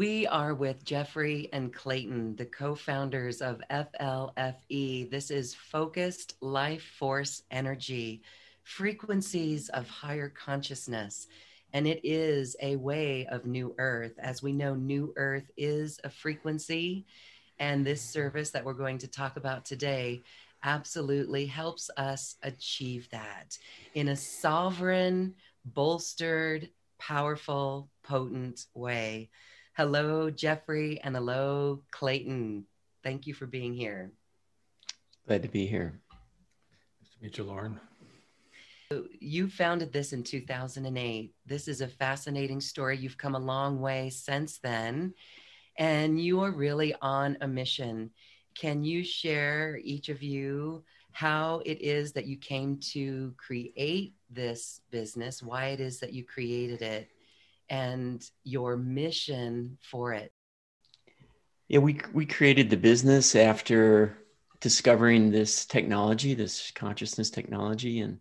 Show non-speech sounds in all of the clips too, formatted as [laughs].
We are with Jeffrey and Clayton, the co founders of FLFE. This is Focused Life Force Energy, frequencies of higher consciousness. And it is a way of New Earth. As we know, New Earth is a frequency. And this service that we're going to talk about today absolutely helps us achieve that in a sovereign, bolstered, powerful, potent way. Hello, Jeffrey, and hello, Clayton. Thank you for being here. Glad to be here. Nice to meet you, Lauren. You founded this in 2008. This is a fascinating story. You've come a long way since then, and you are really on a mission. Can you share, each of you, how it is that you came to create this business, why it is that you created it, and your mission for it? Yeah, we we created the business after discovering this technology, this consciousness technology, and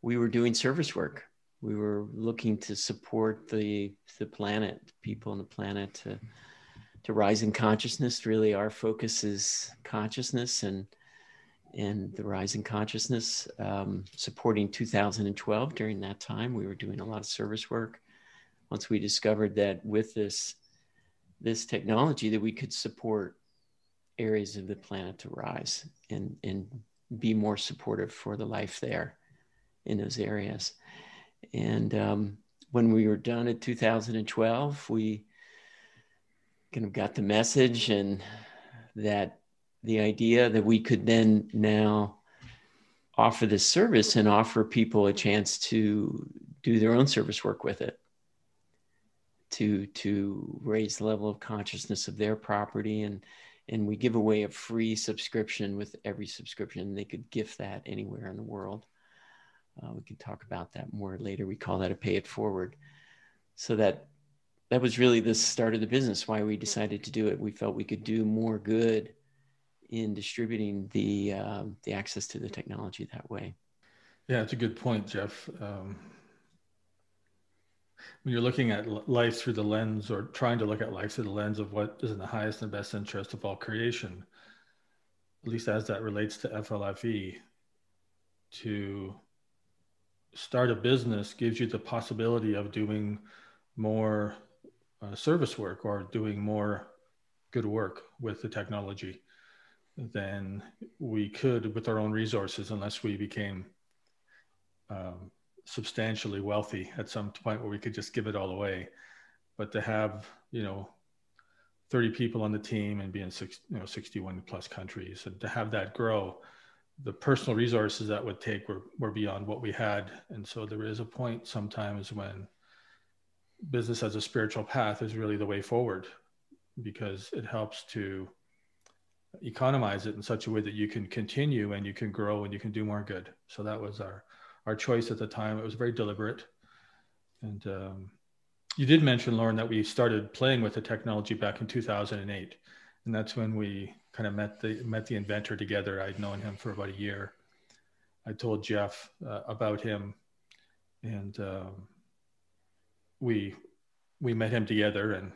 we were doing service work. We were looking to support the the planet, people on the planet to to rise in consciousness. Really, our focus is consciousness and and the rise in consciousness. Um, supporting 2012 during that time, we were doing a lot of service work once we discovered that with this this technology that we could support areas of the planet to rise and and be more supportive for the life there in those areas. And um, when we were done in 2012 we kind of got the message and that the idea that we could then now offer this service and offer people a chance to do their own service work with it to to raise the level of consciousness of their property and and we give away a free subscription with every subscription they could gift that anywhere in the world. Uh, we can talk about that more later. We call that a pay it forward. So that that was really the start of the business why we decided to do it. We felt we could do more good in distributing the uh, the access to the technology that way. Yeah it's a good point jeff. Um, when you're looking at life through the lens or trying to look at life through the lens of what is in the highest and best interest of all creation, at least as that relates to FLFE, to start a business gives you the possibility of doing more uh, service work or doing more good work with the technology than we could with our own resources unless we became um, substantially wealthy at some point where we could just give it all away. But to have, you know, 30 people on the team and be in six, you know, 61 plus countries and to have that grow, the personal resources that would take were, were beyond what we had. And so there is a point sometimes when business as a spiritual path is really the way forward because it helps to economize it in such a way that you can continue and you can grow and you can do more good. So that was our our choice at the time. It was very deliberate. And um, you did mention, Lauren, that we started playing with the technology back in 2008, and that's when we kind of met the met the inventor together. I'd known him for about a year. I told Jeff uh, about him, and um, we we met him together, and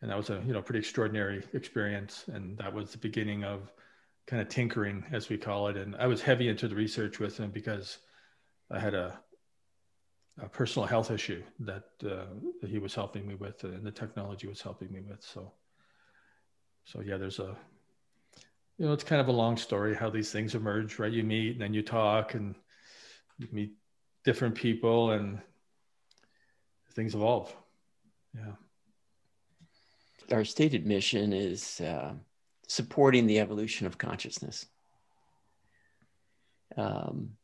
and that was a you know pretty extraordinary experience. And that was the beginning of kind of tinkering, as we call it. And I was heavy into the research with him because I had a, a personal health issue that, uh, that he was helping me with, and the technology was helping me with. So, so yeah, there's a, you know, it's kind of a long story how these things emerge, right? You meet and then you talk and you meet different people and things evolve. Yeah. Our stated mission is uh, supporting the evolution of consciousness. Um,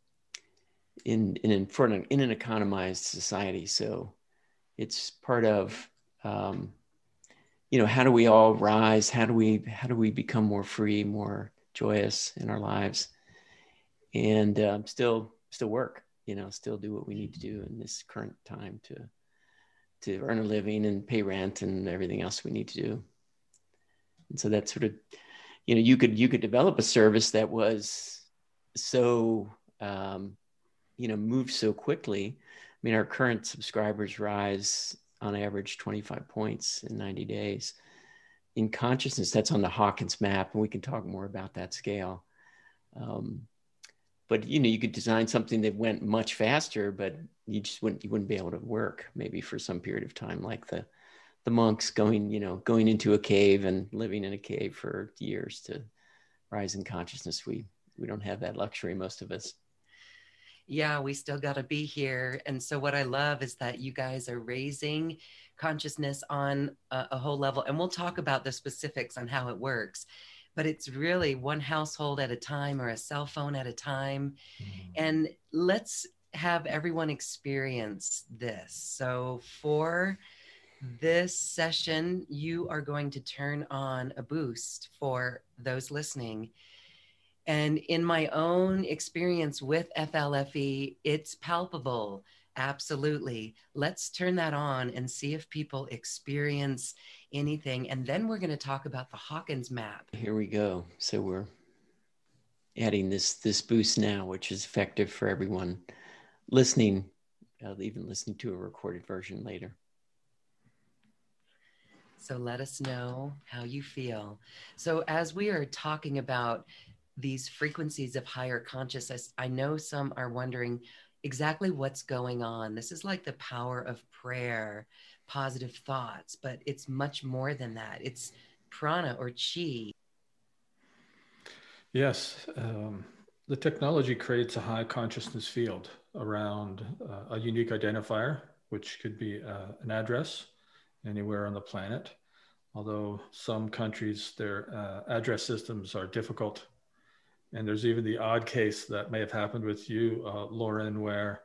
in in for an, in an economized society. So it's part of um, you know how do we all rise? How do we how do we become more free more joyous in our lives? And um, still still work you know still do what we need to do in this current time to to earn a living and pay rent and everything else we need to do. And so that sort of you know you could you could develop a service that was so um, you know move so quickly i mean our current subscribers rise on average 25 points in 90 days. In consciousness, that's on the Hawkins map, and we can talk more about that scale. Um, but you know, you could design something that went much faster, but you just wouldn't you wouldn't be able to work maybe for some period of time, like the the monks going you know going into a cave and living in a cave for years to rise in consciousness. We we don't have that luxury, most of us yeah, we still got to be here. And so, what I love is that you guys are raising consciousness on a, a, whole level. And we'll talk about the specifics on how it works. But it's really one household at a time or a cell phone at a time. Mm-hmm. And let's have everyone experience this. So, for this session, you are going to turn on a boost for those listening and in my own experience with FLFE, it's palpable. Absolutely. Let's turn that on and see if people experience anything. And then we're going to talk about the Hawkins map. Here we go. So we're adding this this boost now, which is effective for everyone listening, uh, even listening to a recorded version later. So let us know how you feel. So as we are talking about these frequencies of higher consciousness, I know some are wondering exactly what's going on. This is like the power of prayer, positive thoughts, but it's much more than that. It's prana or chi. Yes. Um, the technology creates a high consciousness field around uh, a unique identifier, which could be uh, an address anywhere on the planet. Although some countries, their uh, address systems are difficult and there's even the odd case that may have happened with you, uh, Lauren, where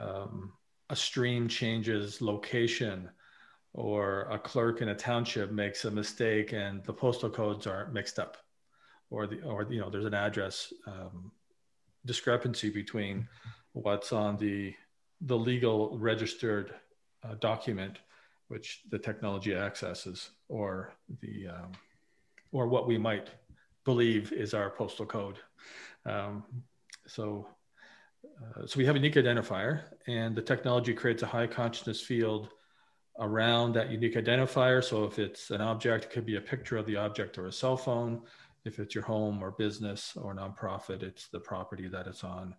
um, a stream changes location or a clerk in a township makes a mistake and the postal codes are mixed up or the or you know there's an address um, discrepancy between what's on the the legal registered uh, document which the technology accesses or the um, or what we might believe is our postal code. Um, so, uh, so we have a unique identifier, and the technology creates a high consciousness field around that unique identifier. So if it's an object, it could be a picture of the object or a cell phone. If it's your home or business or nonprofit, it's the property that it's on.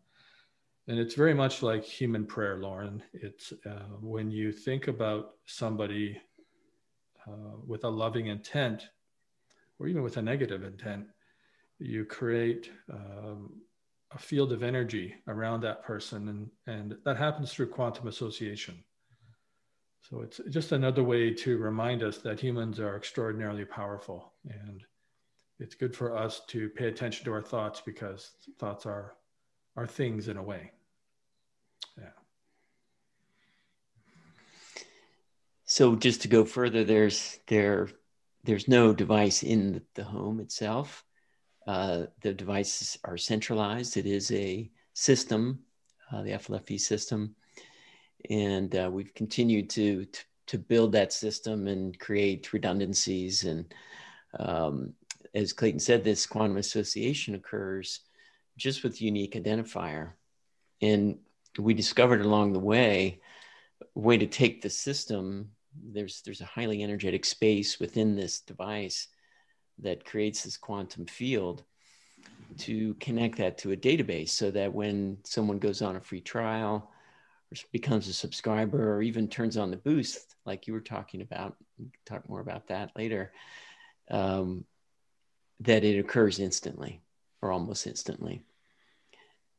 And it's very much like human prayer, Lauren. It's uh, when you think about somebody uh, with a loving intent, or even with a negative intent, you create um, a field of energy around that person and, and that happens through quantum association. So it's just another way to remind us that humans are extraordinarily powerful and it's good for us to pay attention to our thoughts because thoughts are are things in a way. Yeah. So just to go further there's there there's no device in the home itself uh, the devices are centralized. It is a system, uh, the FLFE system, and uh, we've continued to, to, to build that system and create redundancies. And um, as Clayton said, this quantum association occurs just with unique identifier, and we discovered along the way a way to take the system. There's there's a highly energetic space within this device that creates this quantum field to connect that to a database so that when someone goes on a free trial or becomes a subscriber or even turns on the boost like you were talking about talk more about that later um, that it occurs instantly or almost instantly.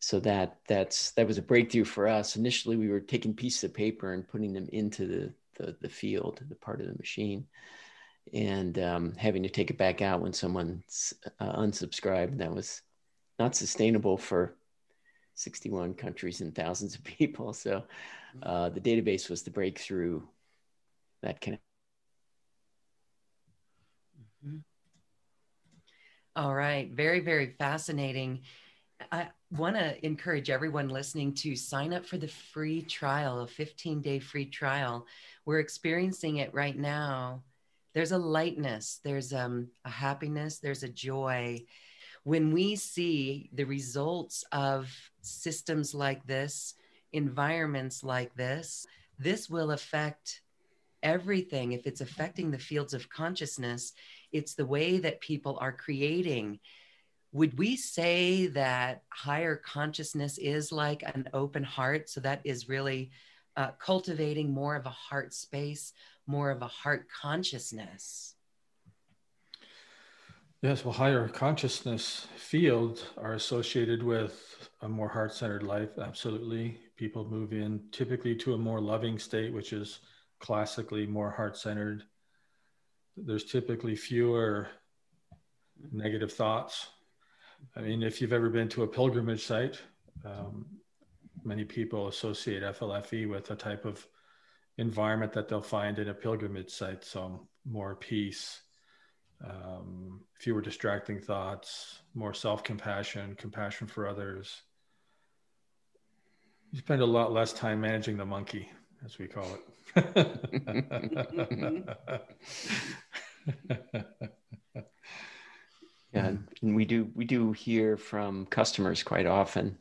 So that that's that was a breakthrough for us. Initially we were taking pieces of paper and putting them into the the, the field the part of the machine and um, having to take it back out when someone uh, unsubscribed that was not sustainable for 61 countries and thousands of [laughs] people. So uh, the database was the breakthrough that can. Mm-hmm. All right. Very, very fascinating. I want to encourage everyone listening to sign up for the free trial, a 15 day free trial. We're experiencing it right now. There's a lightness, there's um, a happiness, there's a joy. When we see the results of systems like this, environments like this, this will affect everything. If it's affecting the fields of consciousness, it's the way that people are creating would we say that higher consciousness is like an open heart so that is really uh, cultivating more of a heart space more of a heart consciousness. Yes well higher consciousness fields are associated with a more heart-centered life absolutely. People move in typically to a more loving state which is classically more heart-centered. There's typically fewer negative thoughts. I mean, if you've ever been to a pilgrimage site, um, many people associate FLFE with a type of environment that they'll find in a pilgrimage site. So more peace, um, fewer distracting thoughts, more self-compassion, compassion for others. You spend a lot less time managing the monkey, as we call it. [laughs] Yeah, and we do we do hear from customers quite often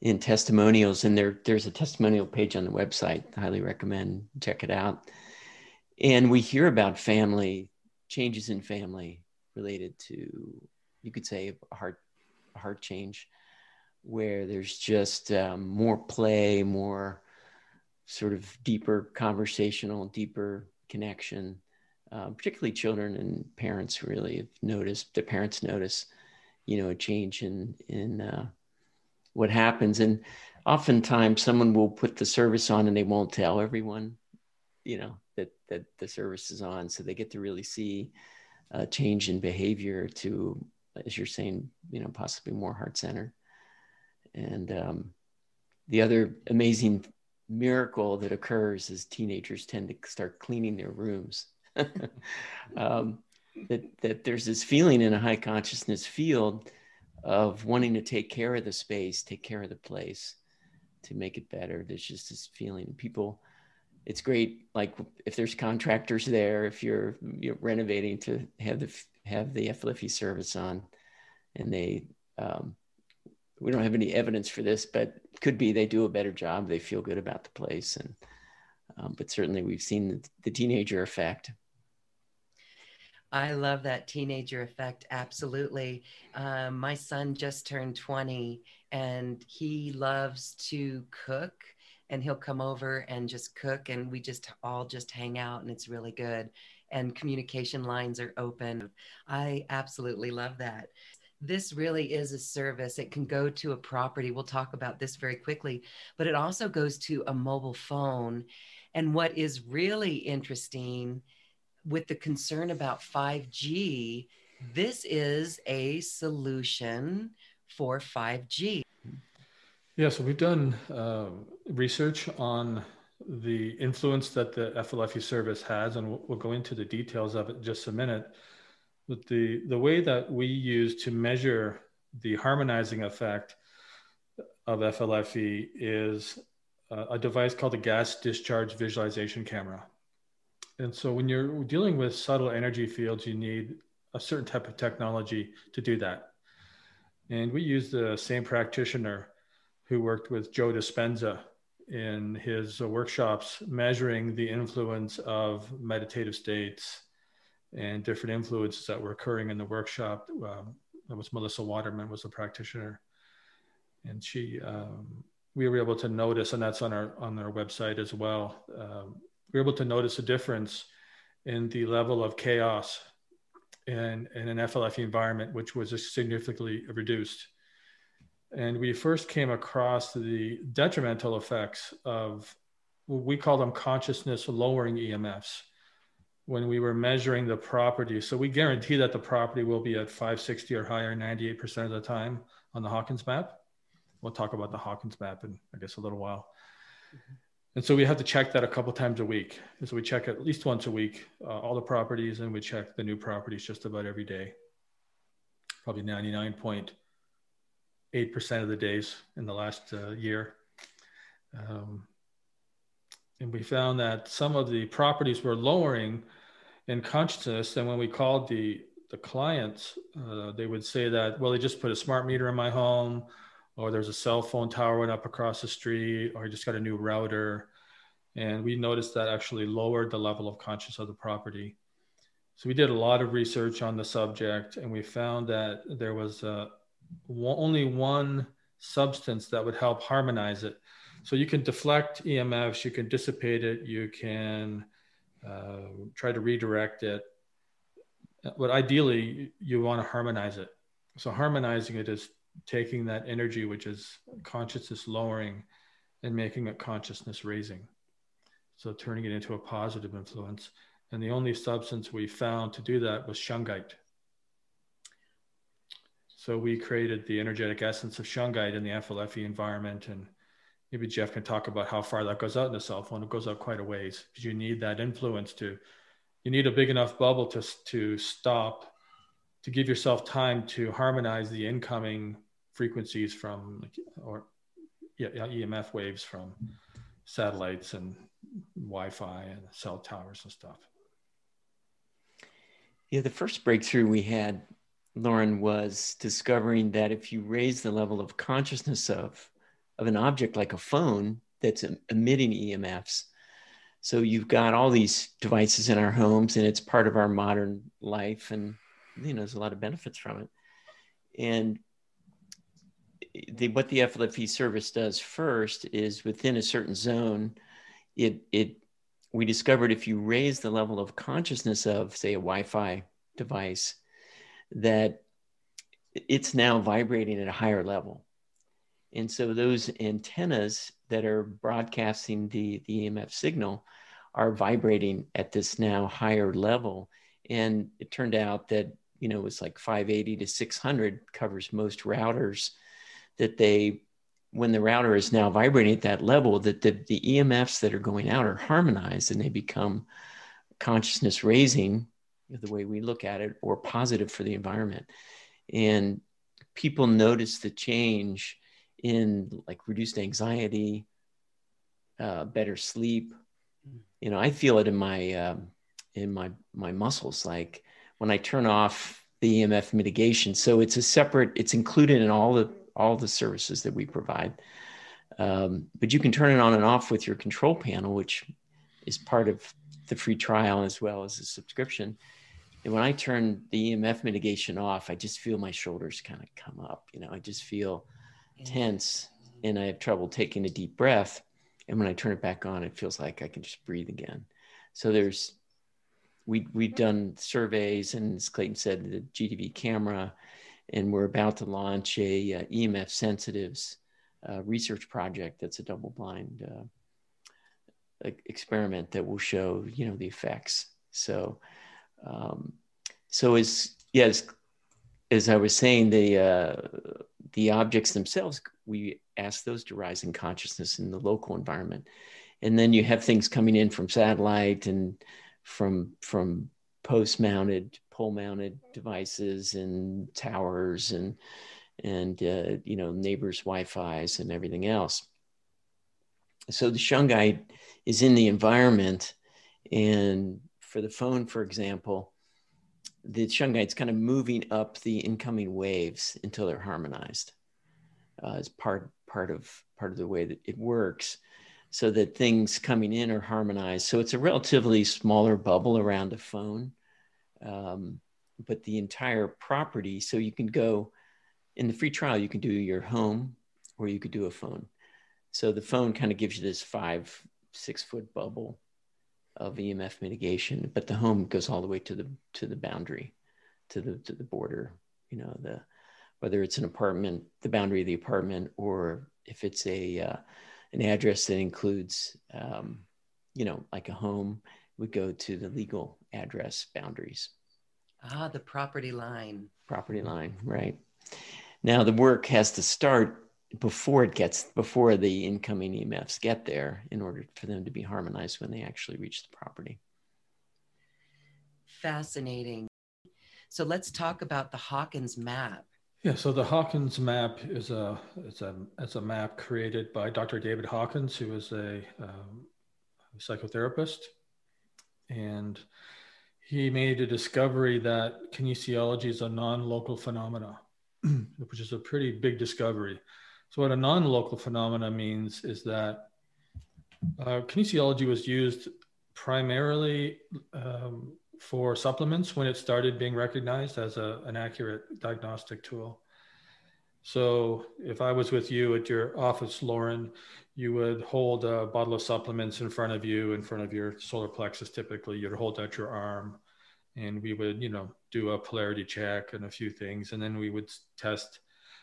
in testimonials, and there there's a testimonial page on the website. I highly recommend check it out. And we hear about family changes in family related to you could say a heart heart change, where there's just um, more play, more sort of deeper conversational, deeper connection uh, particularly children and parents really have noticed the parents notice you know a change in in uh, what happens. And oftentimes someone will put the service on and they won't tell everyone you know that that the service is on. So they get to really see a change in behavior to as you're saying you know possibly more heart center. and um, the other amazing miracle that occurs is teenagers tend to start cleaning their rooms. [laughs] Um, that that there's this feeling in a high consciousness field of wanting to take care of the space, take care of the place, to make it better. There's just this feeling. People, it's great. Like if there's contractors there, if you're, you're renovating to have the have the FLFE service on, and they um, we don't have any evidence for this, but could be they do a better job. They feel good about the place, and um, but certainly we've seen the, the teenager effect I love that teenager effect. Absolutely. Um, my son just turned 20 and he loves to cook and he'll come over and just cook and we just all just hang out and it's really good. And communication lines are open. I absolutely love that. This really is a service. It can go to a property. We'll talk about this very quickly, but it also goes to a mobile phone. And what is really interesting with the concern about 5G, this is a solution for 5G. Yeah, so we've done uh, research on the influence that the FLFE service has, and we'll, we'll, go into the details of it in just a minute. But the, the way that we use to measure the harmonizing effect of FLFE is uh, a device called the gas discharge visualization camera. And so when you're dealing with subtle energy fields, you need a certain type of technology to do that. And we use the same practitioner who worked with Joe Dispenza in his workshops, measuring the influence of meditative states and different influences that were occurring in the workshop. Um, that was Melissa Waterman was a practitioner, and she um, we were able to notice, and that's on our on our website as well. Um, were able to notice a difference in the level of chaos in, in an FLFE environment, which was significantly reduced. And we first came across the detrimental effects of what we call them consciousness lowering EMFs when we were measuring the property. So we guarantee that the property will be at 560 or higher 98% of the time on the Hawkins map. we'll talk about the Hawkins map in, I guess, a little while. Mm-hmm. And so we have to check that a couple times a week. And so we check at least once a week uh, all the properties, and we check the new properties just about every day. Probably 99.8% of the days in the last uh, year. Um, and we found that some of the properties were lowering in consciousness. And when we called the the clients, uh, they would say that, well, they just put a smart meter in my home, or there's a cell phone tower went up across the street, or I just got a new router. And we noticed that actually lowered the level of consciousness of the property. So we did a lot of research on the subject, and we found that there was uh, only one substance that would help harmonize it. So you can deflect EMFs, you can dissipate it, you can uh, try to redirect it but ideally you want to harmonize it so harmonizing it is taking that energy which is consciousness lowering and making it consciousness raising. So turning it into a positive influence. And the only substance we found to do that was shungite. So we created the energetic essence of shungite in the FLFE environment. And maybe jeff can talk about how far that goes out in the cell phone. It goes out quite a ways because you need that influence to you need a big enough bubble to, to stop to give yourself time to harmonize the incoming frequencies from or yeah, EMF waves from satellites and Wi-Fi and cell towers and stuff. Yeah, the first breakthrough we had, Lauren, was discovering that if you raise the level of consciousness of of an object like a phone that's emitting EMFs, so you've got all these devices in our homes and it's part of our modern life and you know there's a lot of benefits from it and the, what the FLFE service does first is within a certain zone it it we discovered if you raise the level of consciousness of say a wi-fi device that it's now vibrating at a higher level and so those antennas that are broadcasting the, the EMF signal are vibrating at this now higher level. And it turned out that, you know, was like 580 to 600 covers most routers that they, when the router is now vibrating at that level, that the, the EMFs that are going out are harmonized and they become consciousness raising, the way we look at it, or positive for the environment. And people notice the change in like reduced anxiety, uh, better sleep. You know, I feel it in my uh, in my my muscles. Like when I turn off the EMF mitigation, so it's a separate. It's included in all the all the services that we provide. Um, but you can turn it on and off with your control panel, which is part of the free trial as well as the subscription. And when I turn the EMF mitigation off, I just feel my shoulders kind of come up. You know, I just feel tense and I have trouble taking a deep breath. And when I turn it back on, it feels like I can just breathe again. So there's, we, we've done surveys and as Clayton said, the GDV camera, and we're about to launch a uh, EMF sensitives uh, research project that's a double blind uh, experiment that will show, you know, the effects. So, um, so as, yes, as I was saying, the, uh, the objects themselves, we ask those to rise in consciousness in the local environment. And then you have things coming in from satellite and from from post mounted, pole mounted devices and towers and and uh, you know neighbors' Wi-Fi's and everything else. So the shungite is in the environment, and for the phone, for example, the shungite's kind of moving up the incoming waves until they're harmonized. Uh, part part of part of the way that it works so that things coming in are harmonized so it's a relatively smaller bubble around a phone um, but the entire property so you can go in the free trial you can do your home or you could do a phone so the phone kind of gives you this five six foot bubble of EMF mitigation, but the home goes all the way to the to the boundary, to the to the border. You know, the whether it's an apartment, the boundary of the apartment, or if it's a uh, an address that includes, um, you know, like a home, we go to the legal address boundaries. Ah, the property line. Property line, right? Now the work has to start before it gets before the incoming EMFs get there in order for them to be harmonized when they actually reach the property. Fascinating. So let's talk about the Hawkins map. Yeah, so the Hawkins map is a it's a it's a map created by Dr. David Hawkins, who is a um, psychotherapist, and he made a discovery that kinesiology is a non-local phenomena, [clears throat] which is a pretty big discovery. So what a non-local phenomena means is that uh, kinesiology was used primarily um, for supplements when it started being recognized as a, an accurate diagnostic tool. So if I was with you at your office, Lauren, you would hold a bottle of supplements in front of you, in front of your solar plexus. Typically, you'd hold out your arm, and we would, you know, do a polarity check and a few things, and then we would test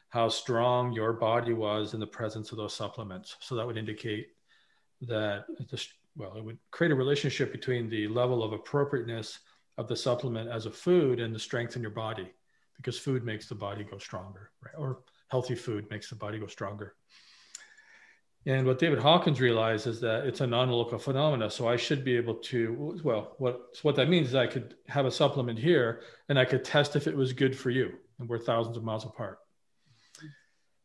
how strong your body was in the presence of those supplements. So that would indicate that the, well, it would create a relationship between the level of appropriateness of the supplement as a food and the strength in your body, because food makes the body go stronger, right? Or healthy food makes the body go stronger. And what David Hawkins realized is that it's a non-local phenomena. So I should be able to, well, what what that means is I could have a supplement here and I could test if it was good for you. And we're thousands of miles apart.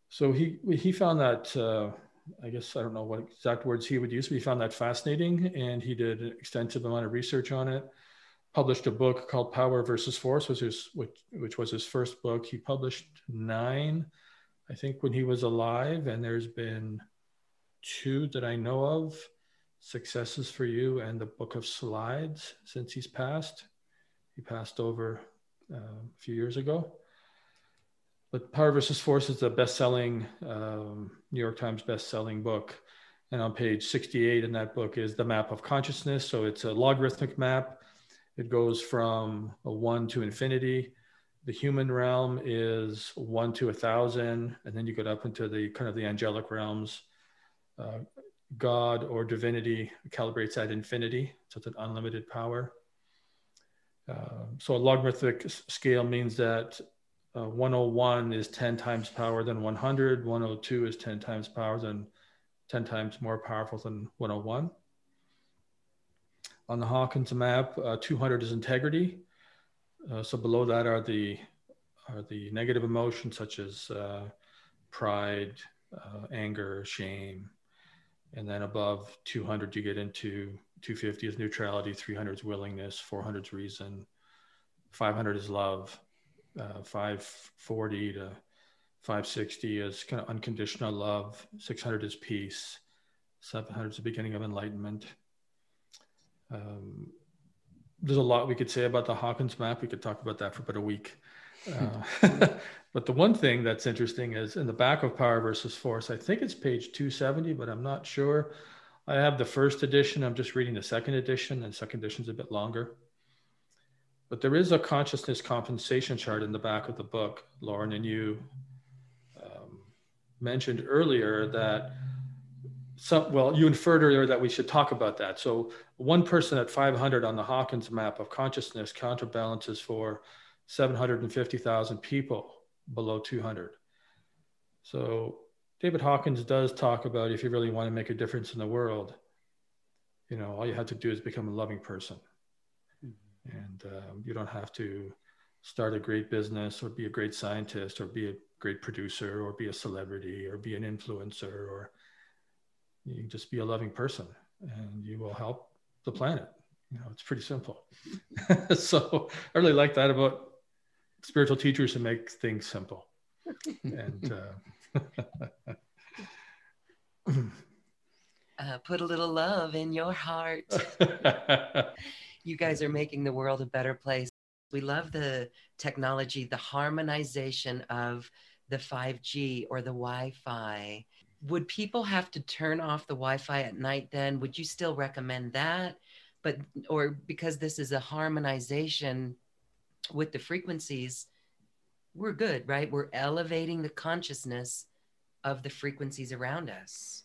So he he found that uh, I guess I don't know what exact words he would use, but he found that fascinating, and he did an extensive amount of research on it. Published a book called Power versus Force, which was which, which was his first book. He published nine, I think, when he was alive, and there's been two that I know of Success Is for You and the Book of Slides since he's passed. He passed over uh, a few years ago. But Power versus Force is the best selling, um, New York Times best selling book. And on page 68 in that book is the map of consciousness. So it's a logarithmic map. It goes from a one to infinity. The human realm is one to a thousand. And then you get up into the kind of the angelic realms uh, God or divinity calibrates at infinity, so it's an unlimited power. Uh, so a logarithmic scale means that uh, 101 is 10 times power than 100, 102 is 10 times power than 10 times more powerful than 101. On the Hawkins map, uh, 200 is integrity. Uh, so below that are the are the negative emotions such as uh, pride, anger, shame, and then above 200 you get into 250 is neutrality 300 is willingness 400 is reason 500 is love uh, 540 to 560 is kind of unconditional love 600 is peace 700 is the beginning of enlightenment um, there's a lot we could say about the hawkins map we could talk about that for about a week uh, [laughs] but the one thing that's interesting is in the back of Power versus Force, I think it's page 270, but I'm not sure. I have the first edition. I'm just reading the second edition, and second edition's a bit longer. But there is a consciousness compensation chart in the back of the book, Lauren, and you um, mentioned earlier that some, well, you inferred earlier that we should talk about that. So one person at 500 on the Hawkins map of consciousness counterbalances for 750,000 people below 200. So David Hawkins does talk about if you really want to make a difference in the world, you know, all you have to do is become a loving person. Mm-hmm. And um, you don't have to start a great business or be a great scientist or be a great producer or be a celebrity or be an influencer or you can just be a loving person and you will help the planet. You know, it's pretty simple. [laughs] so I really like that about spiritual teachers who make things simple. and uh, [laughs] uh, put a little love in your heart. [laughs] you guys are making the world a better place. We love the technology, the harmonization of the 5G or the Wi Fi. Would people have to turn off the Wi Fi at night then? Would you still recommend that? But, or because this is a harmonization with the frequencies, we're good, right? We're elevating the consciousness of the frequencies around us.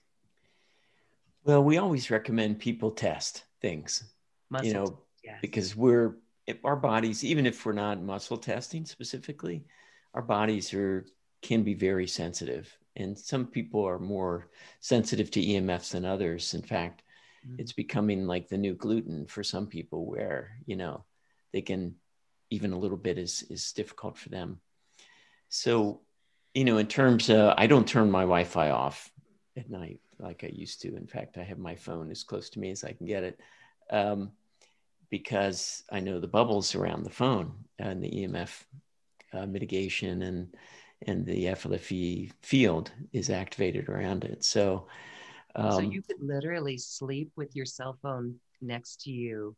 Well, we always recommend people test things, muscle you know, yes. because we're our bodies, even if we're not muscle testing specifically, our bodies are can be very sensitive. And some people are more sensitive to EMFs than others. In fact, mm-hmm. it's becoming like the new gluten for some people where, you know, they can even a little bit is is difficult for them. So, you know, in terms of I don't turn my Wi-Fi off at night like I used to. In fact, I have my phone as close to me as I can get it. Um, because I know the bubbles around the phone and the EMF uh, mitigation and and the FLFE field is activated around it. So, um, so you could literally sleep with your cell phone next to you.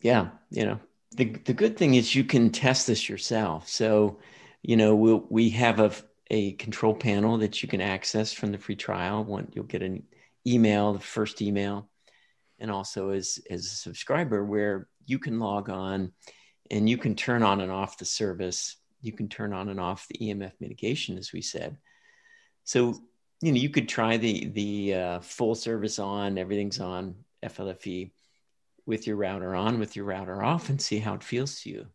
Yeah, you know the the good thing is you can test this yourself. So, you know we we'll, we have a a control panel that you can access from the free trial. One you'll get an email, the first email, and also as as a subscriber where you can log on and you can turn on and off the service you can turn on and off the emf mitigation as we said. So you know you could try the the uh, full service on everything's on flfe with your router on with your router off and see how it feels to you.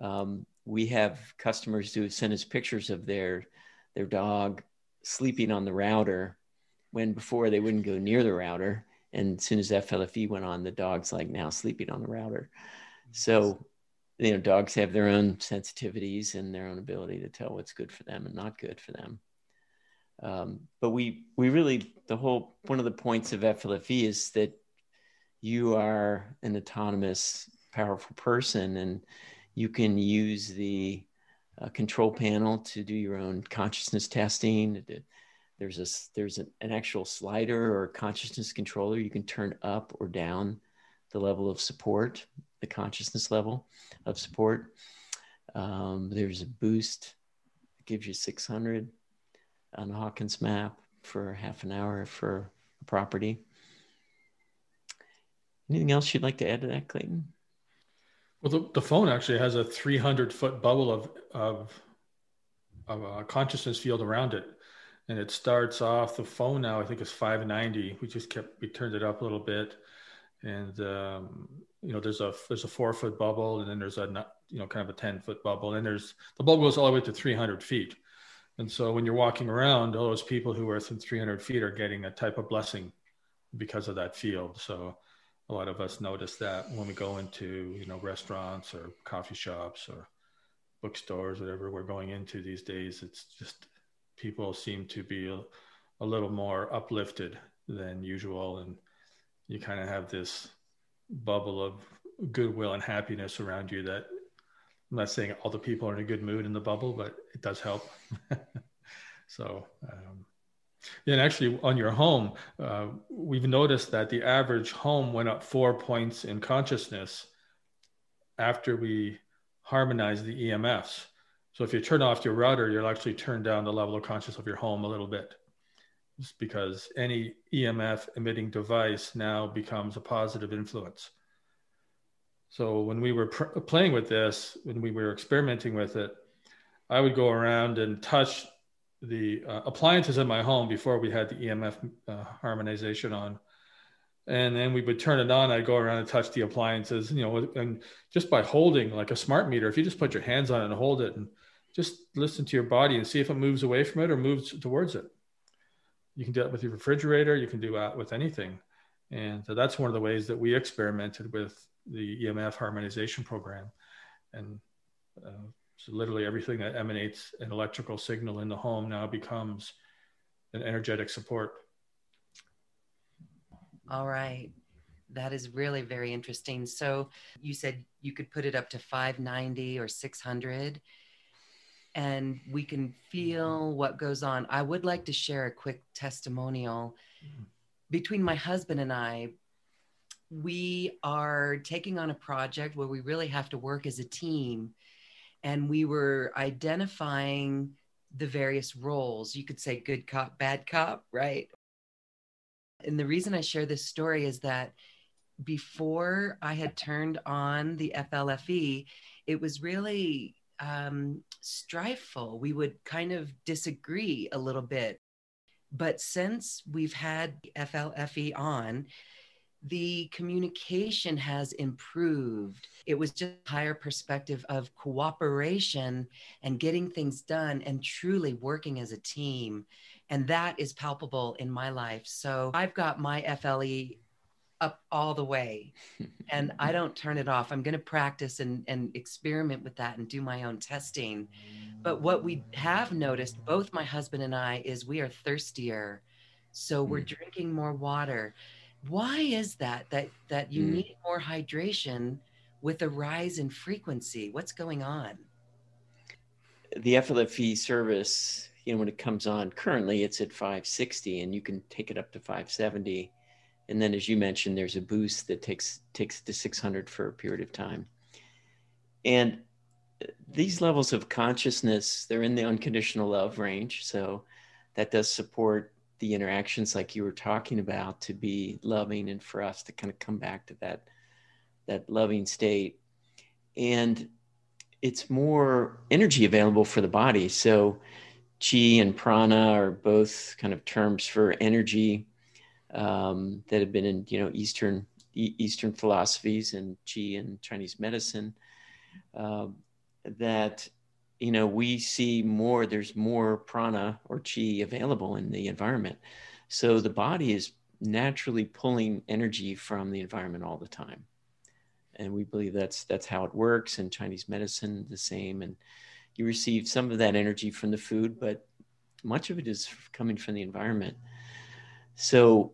Um, we have customers who send us pictures of their their dog sleeping on the router when before they wouldn't go near the router. And as soon as FLFE went on, the dog's like now sleeping on the router. So, you know, dogs have their own sensitivities and their own ability to tell what's good for them and not good for them. Um, but we we really the whole one of the points of FLFE is that you are an autonomous, powerful person, and you can use the uh, control panel to do your own consciousness testing, there's a there's an, an actual slider or consciousness controller you can turn up or down the level of support the consciousness level of support. Um, there's a boost that gives you 600 on the hawkins map for half an hour for a property. Anything else you'd like to add to that clayton? Well the, the phone actually has a 300 foot bubble of of, of a consciousness field around it. And it starts off the phone now i think it's 590 we just kept we turned it up a little bit and um, you know there's a there's a four foot bubble and then there's a you know kind of a 10 foot bubble and there's the bubble goes all the way to 300 feet. And so when you're walking around all those people who are within 300 feet are getting a type of blessing because of that field. So a lot of us notice that when we go into you know restaurants or coffee shops or bookstores whatever we're going into these days it's just people seem to be a, a little more uplifted than usual and you kind of have this bubble of goodwill and happiness around you that i'm not saying all the people are in a good mood in the bubble but it does help [laughs] so um, and actually on your home uh, we've noticed that the average home went up four points in consciousness after we harmonized the emfs so if you turn off your router, you'll actually turn down the level of consciousness of your home a little bit. Because any EMF emitting device now becomes a positive influence. So when we were pr- playing with this, when we were experimenting with it, I would go around and touch the uh, appliances in my home before we had the EMF uh, harmonization on. And then we would turn it on. I'd go around and touch the appliances, you know, and just by holding like a smart meter, if you just put your hands on it and hold it and just listen to your body and see if it moves away from it or moves towards it. You can do it with your refrigerator. You can do that with anything. And so that's one of the ways that we experimented with the EMF harmonization program. And uh, so literally everything that emanates an electrical signal in the home now becomes an energetic support. All right. That is really very interesting. So you said you could put it up to 590 or 600 and we can mm-hmm. feel what goes on. I would like to share a quick testimonial. Mm-hmm. Between my husband and I, we are taking on a project where we really have to work as a team. And we were identifying the various roles. You could say good cop, bad cop, right? And the reason I share this story is that before I had turned on the FLFE, it was really um, strifeful. We would kind of disagree a little bit. But since we've had FLFE on, the communication has improved. It was just a higher perspective of cooperation and getting things done and truly working as a team. And that is palpable in my life. So I've got my FLE up all the way and I [laughs] don't turn it off. I'm going to practice and, and experiment with that and do my own testing. But what we have noticed, both my husband and I, is we are thirstier. So we're mm. drinking more water. Why is that? That that you mm. need more hydration with a rise in frequency. What's going on? The FLFE service, you know, when it comes on currently, it's at 560, and you can take it up to 570 and then as you mentioned there's a boost that takes takes to 600 for a period of time. And these levels of consciousness they're in the unconditional love range. So that does support the interactions like you were talking about to be loving and for us to kind of come back to that that loving state. And it's more energy available for the body. So chi and prana are both kind of terms for energy um, that have been in you know Eastern Eastern philosophies and Qi and Chinese medicine. Uh, that you know we see more. There's more prana or Qi available in the environment, so the body is naturally pulling energy from the environment all the time, and we believe that's that's how it works. And Chinese medicine the same, and you receive some of that energy from the food, but much of it is coming from the environment. So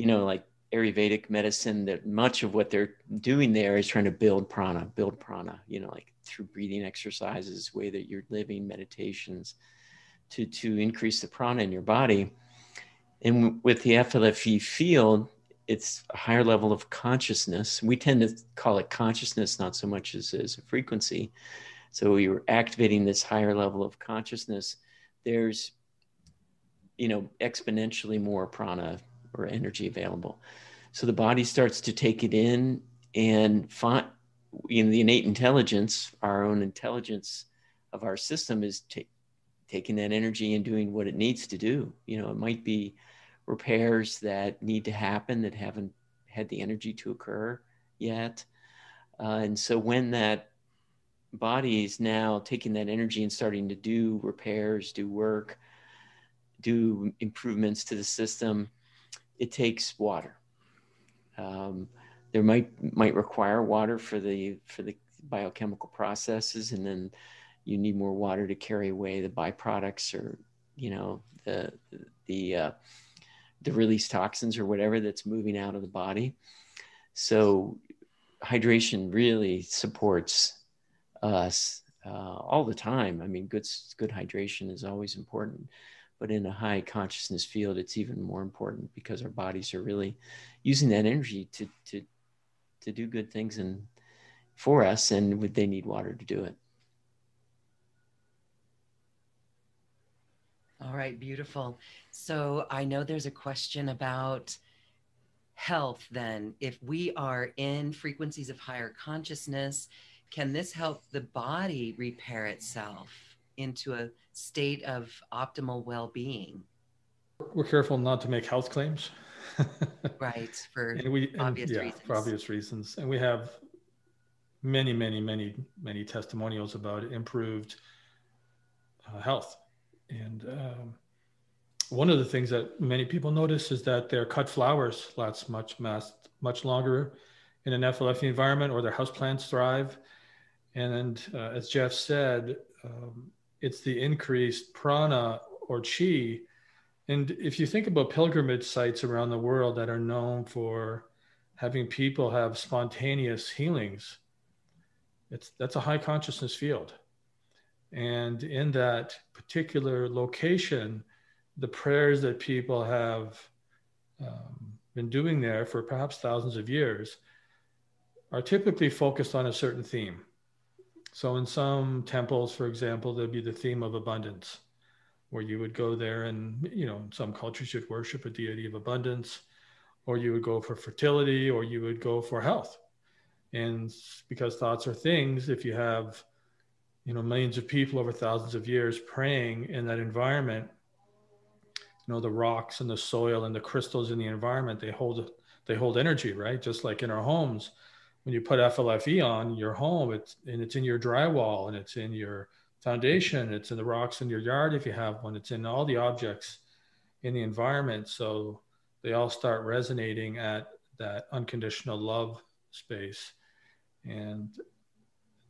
you know, like Ayurvedic medicine, that much of what they're doing there is trying to build prana, build prana, you know, like through breathing exercises, way that you're living, meditations, to to increase the prana in your body. And with the FLFE field, it's a higher level of consciousness. We tend to call it consciousness, not so much as, as a frequency. So you're activating this higher level of consciousness. There's, you know, exponentially more prana or energy available. So the body starts to take it in and find in the innate intelligence, our own intelligence of our system is t- taking that energy and doing what it needs to do. You know, it might be repairs that need to happen that haven't had the energy to occur yet. Uh, and so when that body is now taking that energy and starting to do repairs, do work, do improvements to the system, it takes water. Um, there might might require water for the for the biochemical processes, and then you need more water to carry away the byproducts or you know the the uh, the release toxins or whatever that's moving out of the body. So hydration really supports us uh, all the time. I mean, good good hydration is always important but in a high consciousness field it's even more important because our bodies are really using that energy to to to do good things and for us and would they need water to do it. All right beautiful. So i know there's a question about health then. If we are in frequencies of higher consciousness can this help the body repair itself into a state of optimal well-being. We're careful not to make health claims. [laughs] Right for and we, and, obvious yeah, reasons. for obvious reasons. And we have many many many many testimonials about improved uh, health. And um, one of the things that many people notice is that their cut flowers last much last much longer in an FLFE environment or their houseplants thrive. And uh, as jeff said um, it's the increased prana or chi. And if you think about pilgrimage sites around the world that are known for having people have spontaneous healings, it's that's a high consciousness field. And in that particular location, the prayers that people have um, been doing there for perhaps thousands of years are typically focused on a certain theme. So in some temples, for example, there'd be the theme of abundance, where you would go there and, you know, some cultures you'd worship a deity of abundance, or you would go for fertility, or you would go for health. And because thoughts are things, if you have, you know, millions of people over thousands of years praying in that environment, you know, the rocks and the soil and the crystals in the environment, they hold they hold energy, right? Just like in our homes, when you put FLFE on your home, it's and it's in your drywall and it's in your foundation, it's in the rocks in your yard if you have one, it's in all the objects in the environment. So they all start resonating at that unconditional love space. And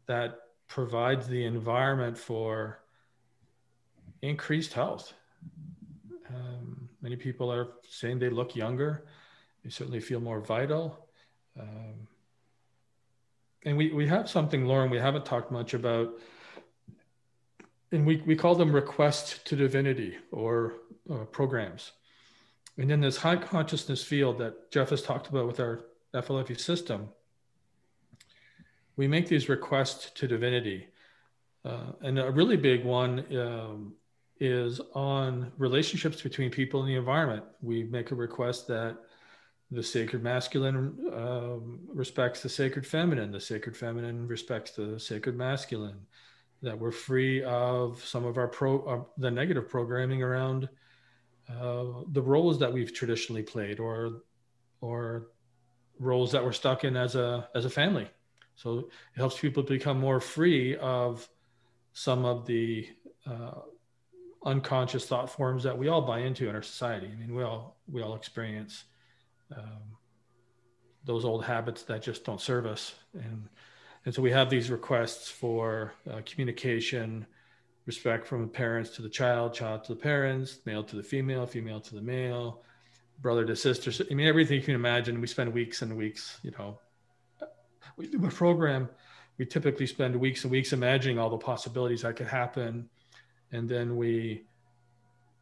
that provides the environment for increased health. Um, many people are saying they look younger. They certainly feel more vital. Um, and we, we have something, Lauren, we haven't talked much about, and we, we call them requests to divinity or uh, programs. And in this high consciousness field that Jeff has talked about with our FLFE system, we make these requests to divinity. Uh, and a really big one um, is on relationships between people and the environment. We make a request that the sacred masculine um, respects the sacred feminine, the sacred feminine respects the sacred masculine, that we're free of some of our pro the negative programming around uh, the roles that we've traditionally played or or roles that we're stuck in as a as a family. So it helps people become more free of some of the uh, unconscious thought forms that we all buy into in our society. I mean, we all we all experience um, those old habits that just don't serve us, and and so we have these requests for uh, communication, respect from the parents to the child, child to the parents, male to the female, female to the male, brother to sister. I mean, everything you can imagine. We spend weeks and weeks, you know. We do a program. We typically spend weeks and weeks imagining all the possibilities that could happen and then we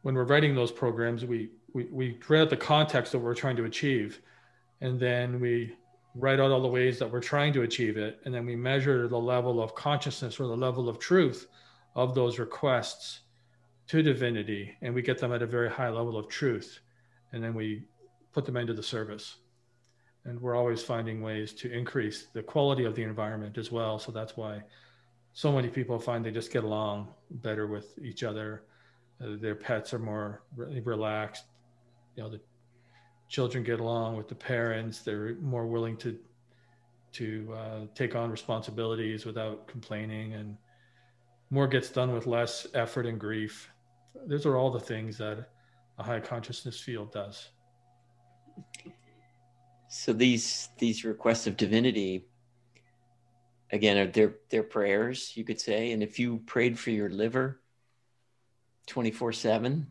when we're writing those programs we we, we out the context that we're trying to achieve. And then we write out all the ways that we're trying to achieve it. And then we measure the level of consciousness or the level of truth of those requests to divinity. And we get them at a very high level of truth. And then we put them into the service. And we're always finding ways to increase the quality of the environment as well. So that's why so many people find they just get along better with each other. Uh, their pets are more re- relaxed. You know, the children get along with the parents. They're more willing to to uh, take on responsibilities without complaining, and more gets done with less effort and grief. Those are all the things that a high consciousness field does. So these these requests of divinity again, they're, they're prayers, you could say. And if you prayed for your liver 24 7,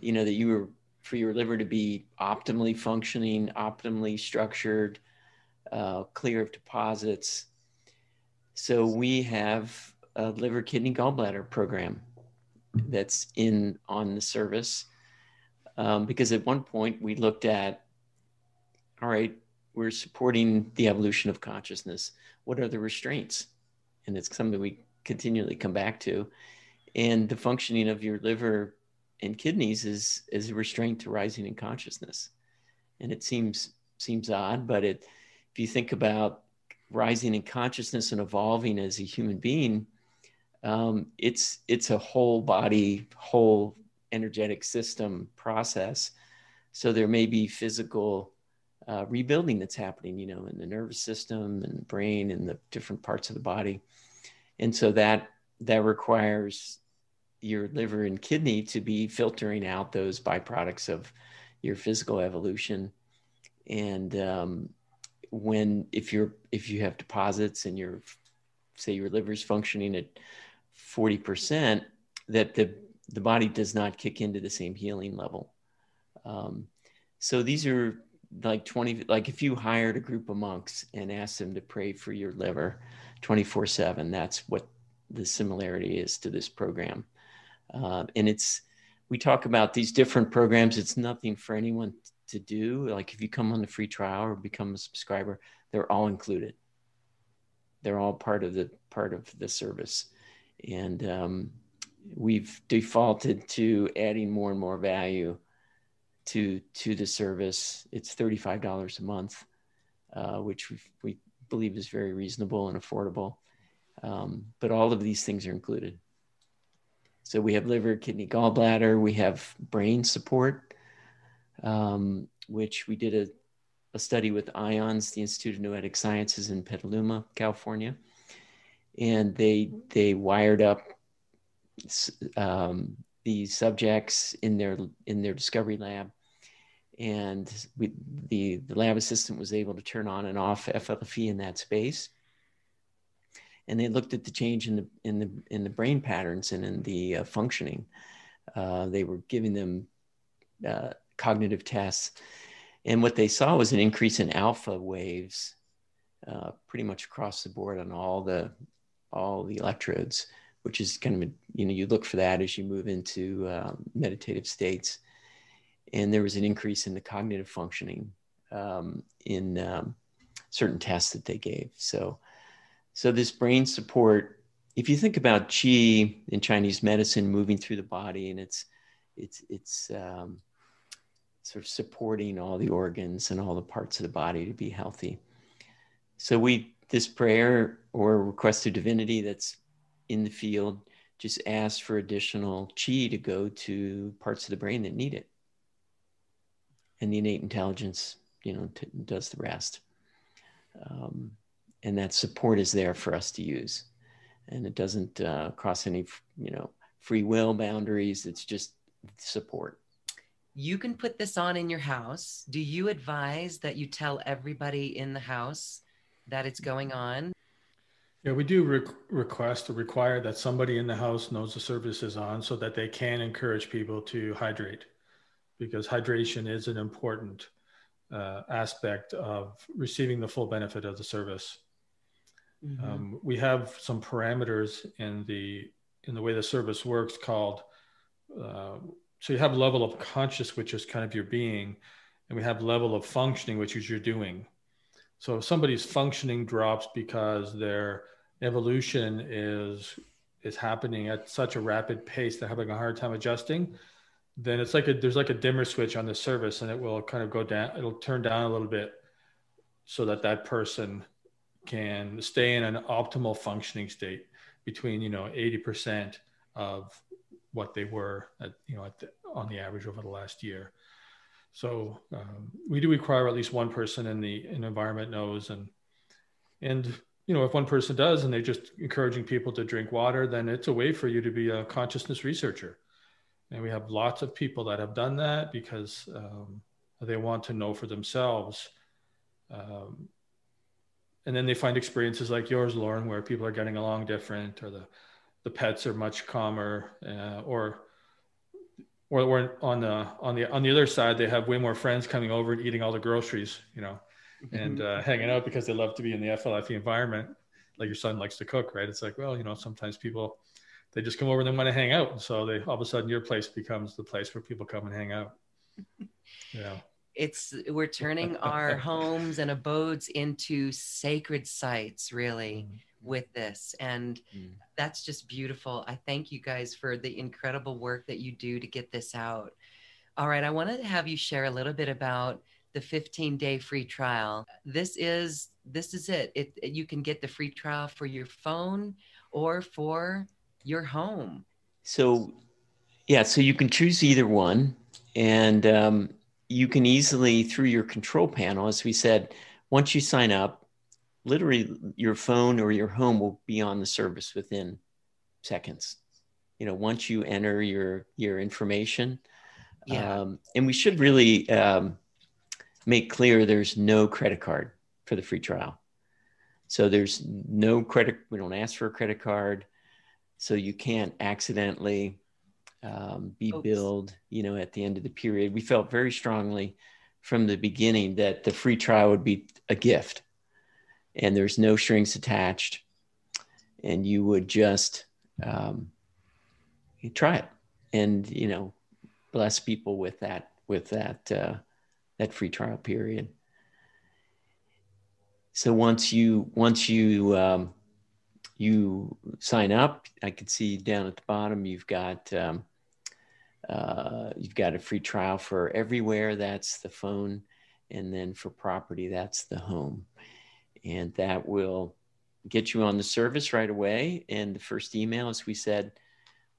you know, that you were for your liver to be optimally functioning, optimally structured, uh, clear of deposits. So we have a liver, kidney, gallbladder program that's in on the service. Um, because at one point we looked at, all right, we're supporting the evolution of consciousness what are the restraints? And it's something we continually come back to. And the functioning of your liver and kidneys is is a restraint to rising in consciousness. And it seems seems odd, but it if you think about rising in consciousness and evolving as a human being, um, it's it's a whole body, whole energetic system process. So there may be physical uh, rebuilding that's happening, you know, in the nervous system and brain and the different parts of the body. And so that that requires your liver and kidney to be filtering out those byproducts of your physical evolution. And um, when if you're if you have deposits and your say your liver's functioning at 40%, that the the body does not kick into the same healing level. Um, so these are like 20 like if you hired a group of monks and asked them to pray for your liver 24 7 that's what the similarity is to this program uh, and it's we talk about these different programs it's nothing for anyone to do like if you come on the free trial or become a subscriber they're all included they're all part of the part of the service and um, we've defaulted to adding more and more value to to the service. It's thirty five dollars a month, uh, which we, we believe is very reasonable and affordable. Um, but all of these things are included. So we have liver, kidney, gallbladder. We have brain support, um, which we did a a study with IONS, the Institute of Noetic Sciences in Petaluma, California, and they they wired up um, subjects in their in their discovery lab, and we, the the lab assistant was able to turn on and off FLFE in that space, and they looked at the change in the in the in the brain patterns and in the uh, functioning. Uh, they were giving them uh, cognitive tests, and what they saw was an increase in alpha waves, uh, pretty much across the board on all the all the electrodes, which is kind of you know you look for that as you move into um, meditative states, and there was an increase in the cognitive functioning um, in um, certain tests that they gave. So so this brain support, if you think about qi in Chinese medicine moving through the body, and it's it's it's um, sort of supporting all the organs and all the parts of the body to be healthy. So we this prayer or request to divinity that's in the field just asks for additional chi to go to parts of the brain that need it, and the innate intelligence, you know, t- does the rest. Um, and that support is there for us to use. And it doesn't uh, cross any you know free will boundaries. It's just support. You can put this on in your house. Do you advise that you tell everybody in the house that it's going on? Yeah we do re- request or require that somebody in the house knows the service is on so that they can encourage people to hydrate because hydration is an important uh, aspect of receiving the full benefit of the service Mm-hmm. Um, we have some parameters in the in the way the service works called. Uh, so you have level of conscious, which is kind of your being, and we have level of functioning, which is your doing. So if somebody's functioning drops because their evolution is is happening at such a rapid pace, they're having a hard time adjusting. Then it's like a there's like a dimmer switch on the service, and it will kind of go down. It'll turn down a little bit, so that that person can stay in an optimal functioning state between you know 80% of what they were at you know the, on the average over the last year. So um, we do require at least one person in the in environment knows and and you know if one person does and they're just encouraging people to drink water then it's a way for you to be a consciousness researcher. And we have lots of people that have done that because um, they want to know for themselves um, and then they find experiences like yours, Lauren, where people are getting along different, or the the pets are much calmer, uh, or or, or on the on the on the other side, they have way more friends coming over and eating all the groceries, you know, and uh, hanging out because they love to be in the FLFE environment. Like your son likes to cook, right? It's like, well, you know, sometimes people they just come over and they want to hang out, so they all of a sudden your place becomes the place where people come and hang out. [laughs] Yeah it's we're turning our [laughs] homes and abodes into sacred sites really mm. with this and mm. that's just beautiful i thank you guys for the incredible work that you do to get this out all right i wanted to have you share a little bit about the 15 day free trial this is this is it. it you can get the free trial for your phone or for your home so yeah so you can choose either one and um, you can easily, through your control panel, as we said, once you sign up, literally your phone or your home will be on the service within seconds. You know, once you enter your your information, yeah. Um, and we should really um, make clear there's no credit card for the free trial. So there's no credit. We don't ask for a credit card, so you can't accidentally um, be Oops. billed, you know, at the end of the period. We felt very strongly from the beginning that the free trial would be a gift and there's no strings attached and you would just um, you try it and, you know, bless people with that, with that, uh, that free trial period. So once you, once you, um, you sign up, I can see down at the bottom, you've got, um, uh, you've got a free trial for everywhere, that's the phone. And then for property, that's the home. And that will get you on the service right away. And the first email, as we said,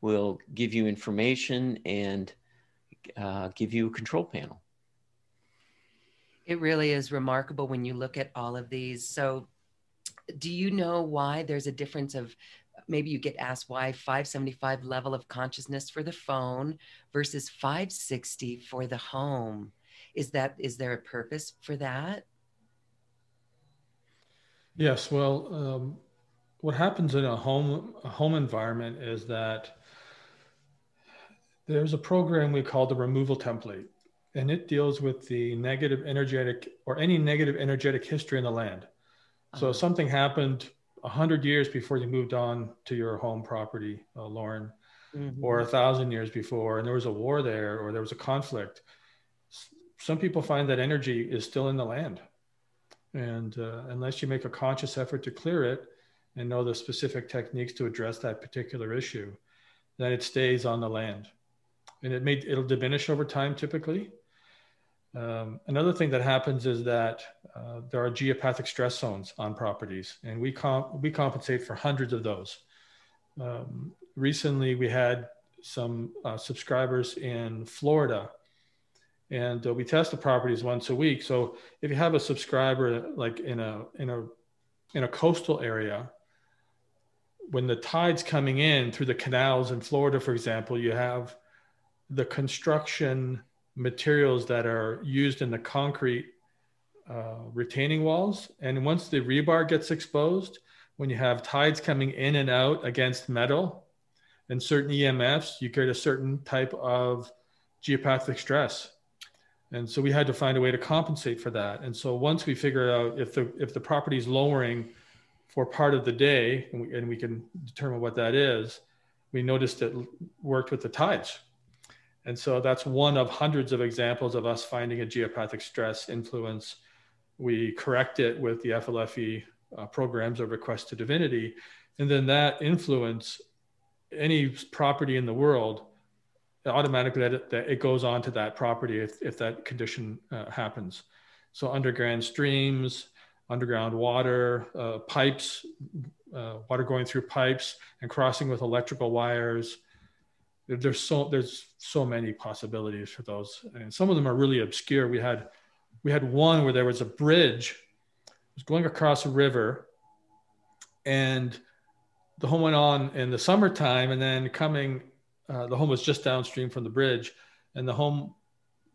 will give you information and uh, give you a control panel. It really is remarkable when you look at all of these. So, do you know why there's a difference of maybe you get asked why 575 level of consciousness for the phone versus 560 for the home? Is that is there a purpose for that? Yes. Well, um, what happens in a home a home environment is that there's a program we call the removal template and it deals with the negative energetic or any negative energetic history in the land. So uh-huh. something happened a hundred years before you moved on to your home property, uh, Lauren, mm-hmm. or a thousand years before, and there was a war there or there was a conflict. Some people find that energy is still in the land, and uh, unless you make a conscious effort to clear it and know the specific techniques to address that particular issue, then it stays on the land, and it may it'll diminish over time typically um, another thing that happens is that uh, there are geopathic stress zones on properties, and we comp- we compensate for hundreds of those. Um, recently, we had some uh, subscribers in Florida, and uh, we test the properties once a week. So if you have a subscriber like in a in a in a coastal area, when the tide's coming in through the canals in Florida, for example, you have the construction materials that are used in the concrete uh, retaining walls. And once the rebar gets exposed, when you have tides coming in and out against metal and certain EMFs, you get a certain type of geopathic stress. And so we had to find a way to compensate for that. And so once we figured out if the if the property is lowering for part of the day, and we, and we can determine what that is, we noticed it worked with the tides. And so that's one of hundreds of examples of us finding a geopathic stress influence. We correct it with the FLFE uh, programs of request to divinity. And then that influence, any property in the world, automatically that it, that it goes on to that property if, if that condition uh, happens. So underground streams, underground water, uh, pipes, uh, water going through pipes and crossing with electrical wires, there's so there's so many possibilities for those. And some of them are really obscure. We had we had one where there was a bridge it was going across a river and the home went on in the summertime and then coming uh, the home was just downstream from the bridge and the home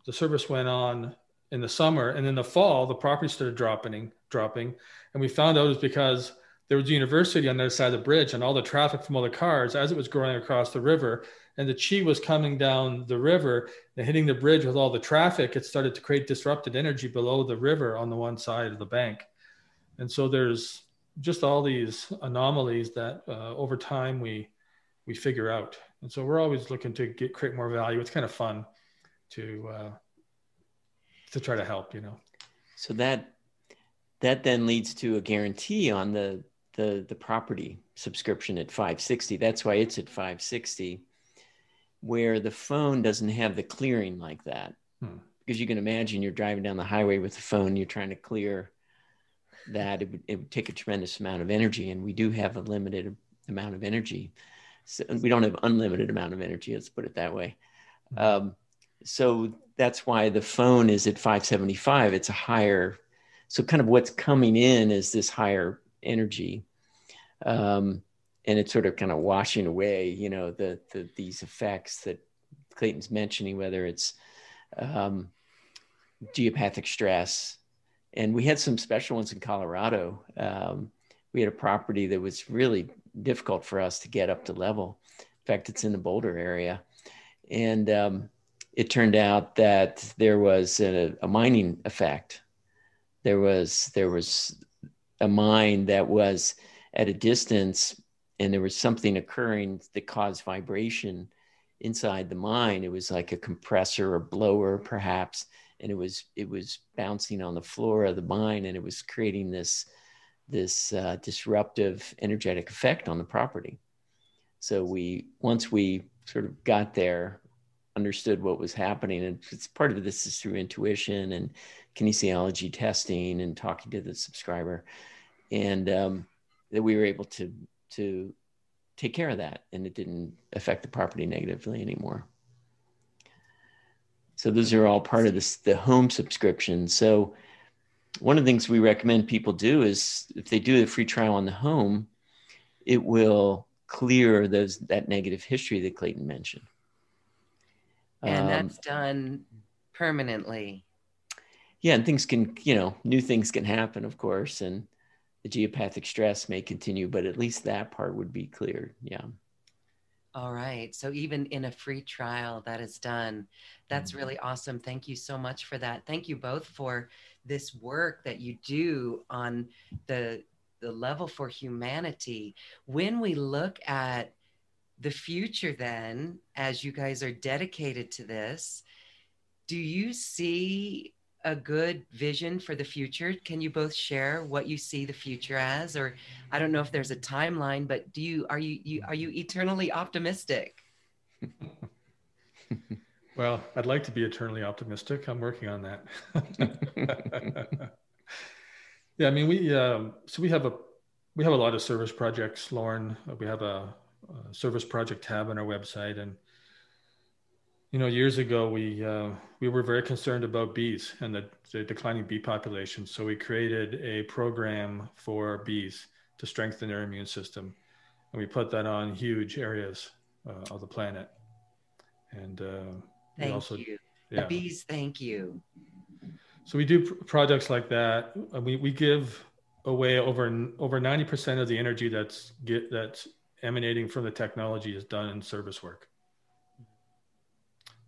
the service went on in the summer and in the fall the property started dropping dropping and we found out it was because there was a university on the other side of the bridge and all the traffic from all the cars as it was going across the river and the chi was coming down the river and hitting the bridge with all the traffic it started to create disrupted energy below the river on the one side of the bank. And so there's just all these anomalies that uh, over time we we figure out. And so we're always looking to get create more value. It's kind of fun to uh, to try to help you know? So that that then leads to a guarantee on the the the property subscription at 560 that's why it's at 560 where the phone doesn't have the clearing like that. Hmm. Because you can imagine you're driving down the highway with the phone, you're trying to clear that. It would, it would take a tremendous amount of energy, and we do have a limited amount of energy. So we don't have unlimited amount of energy. Let's put it that way. Hmm. Um, so that's why the phone is at 575. It's a higher. So kind of what's coming in is this higher energy. Um, and it's sort of kind of washing away, you know, the, the these effects that Clayton's mentioning, whether it's um, geopathic stress, and we had some special ones in Colorado. Um, we had a property that was really difficult for us to get up to level. In fact, it's in the Boulder area, and um, it turned out that there was a, a mining effect. There was there was a mine that was at a distance and there was something occurring that caused vibration inside the mine it was like a compressor or blower perhaps and it was it was bouncing on the floor of the mine and it was creating this this uh, disruptive energetic effect on the property. So we once we sort of got there understood what was happening and it's part of this is through intuition and kinesiology testing and talking to the subscriber. And um, that we were able to to take care of that and it didn't affect the property negatively anymore So those are all part of this the home subscription. So one of the things we recommend people do is if they do a free trial on the home, it will clear those that negative history that Clayton mentioned. And um, that's done permanently. Yeah, and things can, you know, new things can happen, of course, and the geopathic stress may continue, but at least that part would be cleared. Yeah. All right. So even in a free trial that is done, that's mm-hmm. really awesome. Thank you so much for that. Thank you both for this work that you do on the the level for humanity. When we look at the future then as you guys are dedicated to this, do you see a good vision for the future? Can you both share what you see the future as, or I don't know if there's a timeline, but do you are you, you are you eternally optimistic? [laughs] well, I'd like to be eternally optimistic. I'm working on that. [laughs] yeah, I mean, we um, so we have a we have a lot of service projects, Lauren. We have a, a service project tab on our website, and you know, years ago we uh, we were very concerned about bees and the, the, declining bee population. So we created a program for bees to strengthen their immune system, and we put that on huge areas uh, of the planet. And uh, thank also, you, yeah. the bees. Thank you. So we do projects like that. We we give away over over ninety percent of the energy that's get that's emanating from the technology is done in service work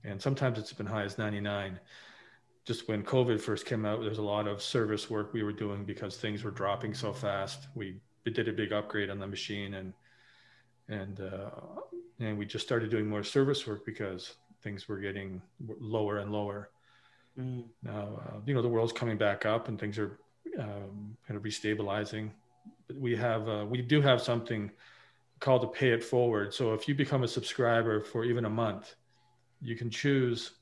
and sometimes it's been high as 99 just when covid first came out there's a lot of service work we were doing because things were dropping so fast. We did a big upgrade on the machine and and uh, and we just started doing more service work because things were getting lower and lower. Mm. now uh, you know the world's coming back up and things are um, kind of restabilizing. But we have uh, we do have something called a pay it forward. So if you become a subscriber for even a month you can choose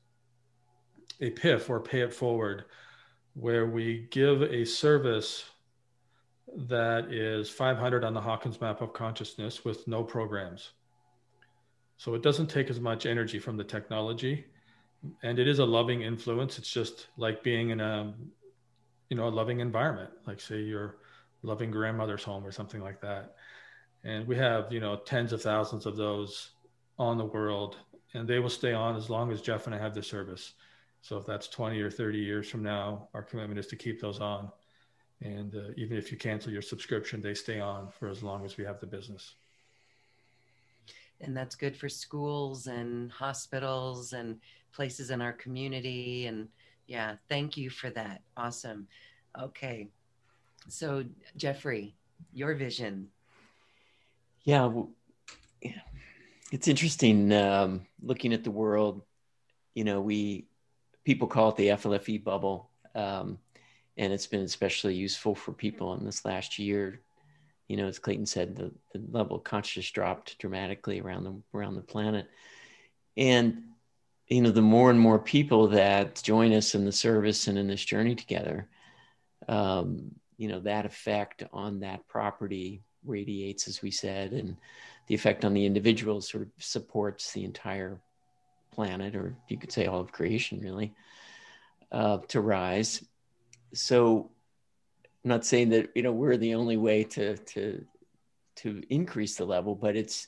a PIF or pay it forward, where we give a service that is 500 on the Hawkins map of consciousness with no programs. So it doesn't take as much energy from the technology, and it is a loving influence. It's just like being in a, you know, a loving environment, like say your loving grandmother's home or something like that. And we have, you know, tens of thousands of those on the world and they will stay on as long as Jeff and I have the service. So if that's 20 or 30 years from now, our commitment is to keep those on. And uh, even if you cancel your subscription, they stay on for as long as we have the business. And that's good for schools and hospitals and places in our community. And yeah, thank you for that. Awesome. Okay. So, Jeffrey, your vision. Yeah. Well, yeah it's interesting um, looking at the world. You know, we people call it the FLFE bubble, um, and it's been especially useful for people in this last year. You know, as Clayton said, the, the level of consciousness dropped dramatically around the around the planet, and you know, the more and more people that join us in the service and in this journey together, um, you know, that effect on that property radiates, as we said, and the effect on the individual sort of supports the entire planet, or you could say all of creation, really, uh, to rise. So, I'm not saying that you know we're the only way to to to increase the level, but it's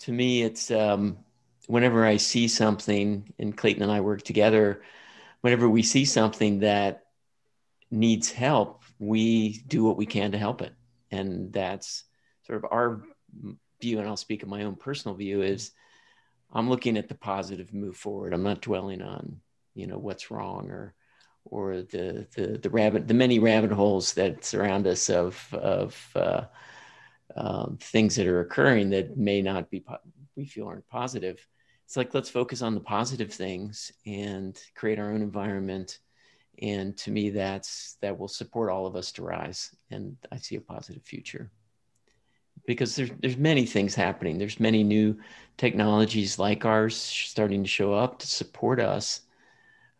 to me, it's um, whenever I see something, and Clayton and I work together. Whenever we see something that needs help, we do what we can to help it, and that's sort of our view, and I'll speak of my own personal view, is I'm looking at the positive move forward. I'm not dwelling on, you know, what's wrong or or the the the rabbit the many rabbit holes that surround us of of uh, um, things that are occurring that may not be we feel aren't positive. It's like let's focus on the positive things and create our own environment. And to me, that's that will support all of us to rise. And I see a positive future because there's there's many things happening. There's many new technologies like ours starting to show up to support us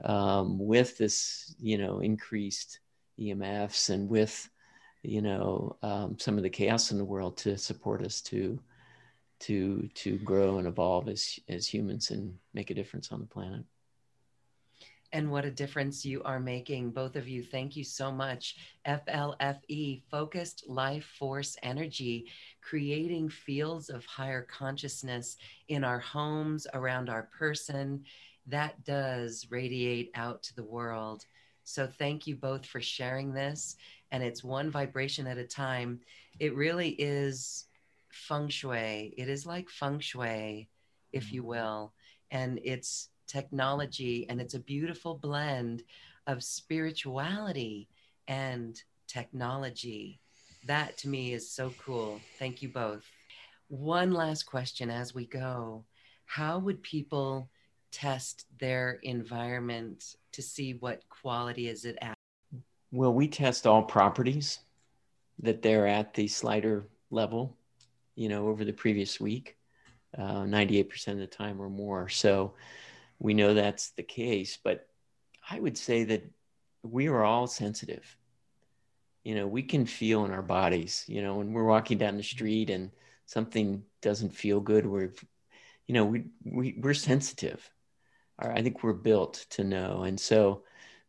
um, with this, you know, increased EMFs and with, you know, um, some of the chaos in the world to support us to to to grow and evolve as as humans and make a difference on the planet. And what a difference you are making. Both of you, thank you so much. FLFE, Focused Life Force Energy, creating fields of higher consciousness in our homes, around our person. That does radiate out to the world. So thank you both for sharing this. And it's one vibration at a time. It really is feng shui. It is like feng shui, if you mm-hmm. will. And it's technology, and it's a beautiful blend of spirituality and technology. That to me is so cool. Thank you both. One last question as we go How would people test their environment to see what quality is it at? Well, we test all properties that they're at the slider level, you know, over the previous week, uh, 98% of the time or more. So we know that's the case. But I would say that we are all sensitive. You know, we can feel in our bodies, you know, when we're walking down the street and something doesn't feel good, we're, you know, we, we, we're sensitive. I think we're built to know. And so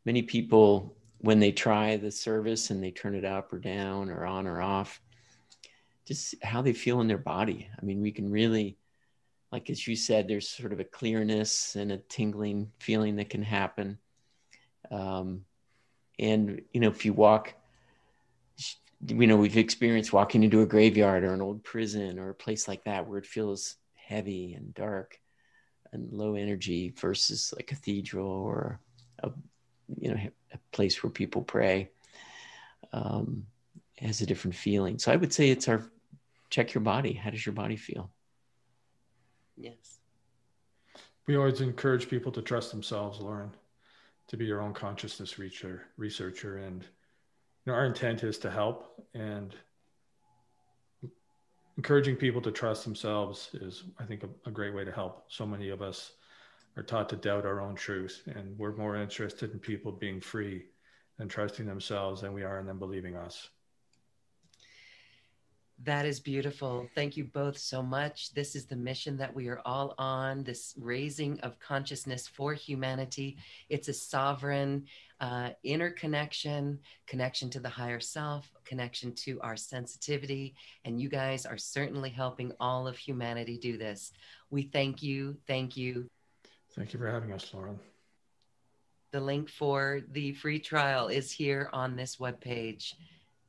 many people, when they try the service and they turn it up or down or on or off, just how they feel in their body. I mean, we can really like as you said, there's sort of a clearness and a tingling feeling that can happen. Um, and you know, if you walk, you know, we've experienced walking into a graveyard or an old prison or a place like that where it feels heavy and dark and low energy versus a cathedral or a you know a place where people pray um, has a different feeling. So I would say it's our check your body. How does your body feel? Yes. We always encourage people to trust themselves, Lauren, to be your own consciousness reacher, researcher. And you know, our intent is to help and encouraging people to trust themselves is, I think, a, a great way to help. So many of us are taught to doubt our own truth, and we're more interested in people being free and trusting themselves than we are in them believing us. That is beautiful. Thank you both so much. This is the mission that we are all on this raising of consciousness for humanity. It's a sovereign uh, interconnection, connection to the higher self, connection to our sensitivity. And you guys are certainly helping all of humanity do this. We thank you. Thank you. Thank you for having us, Lauren. The link for the free trial is here on this webpage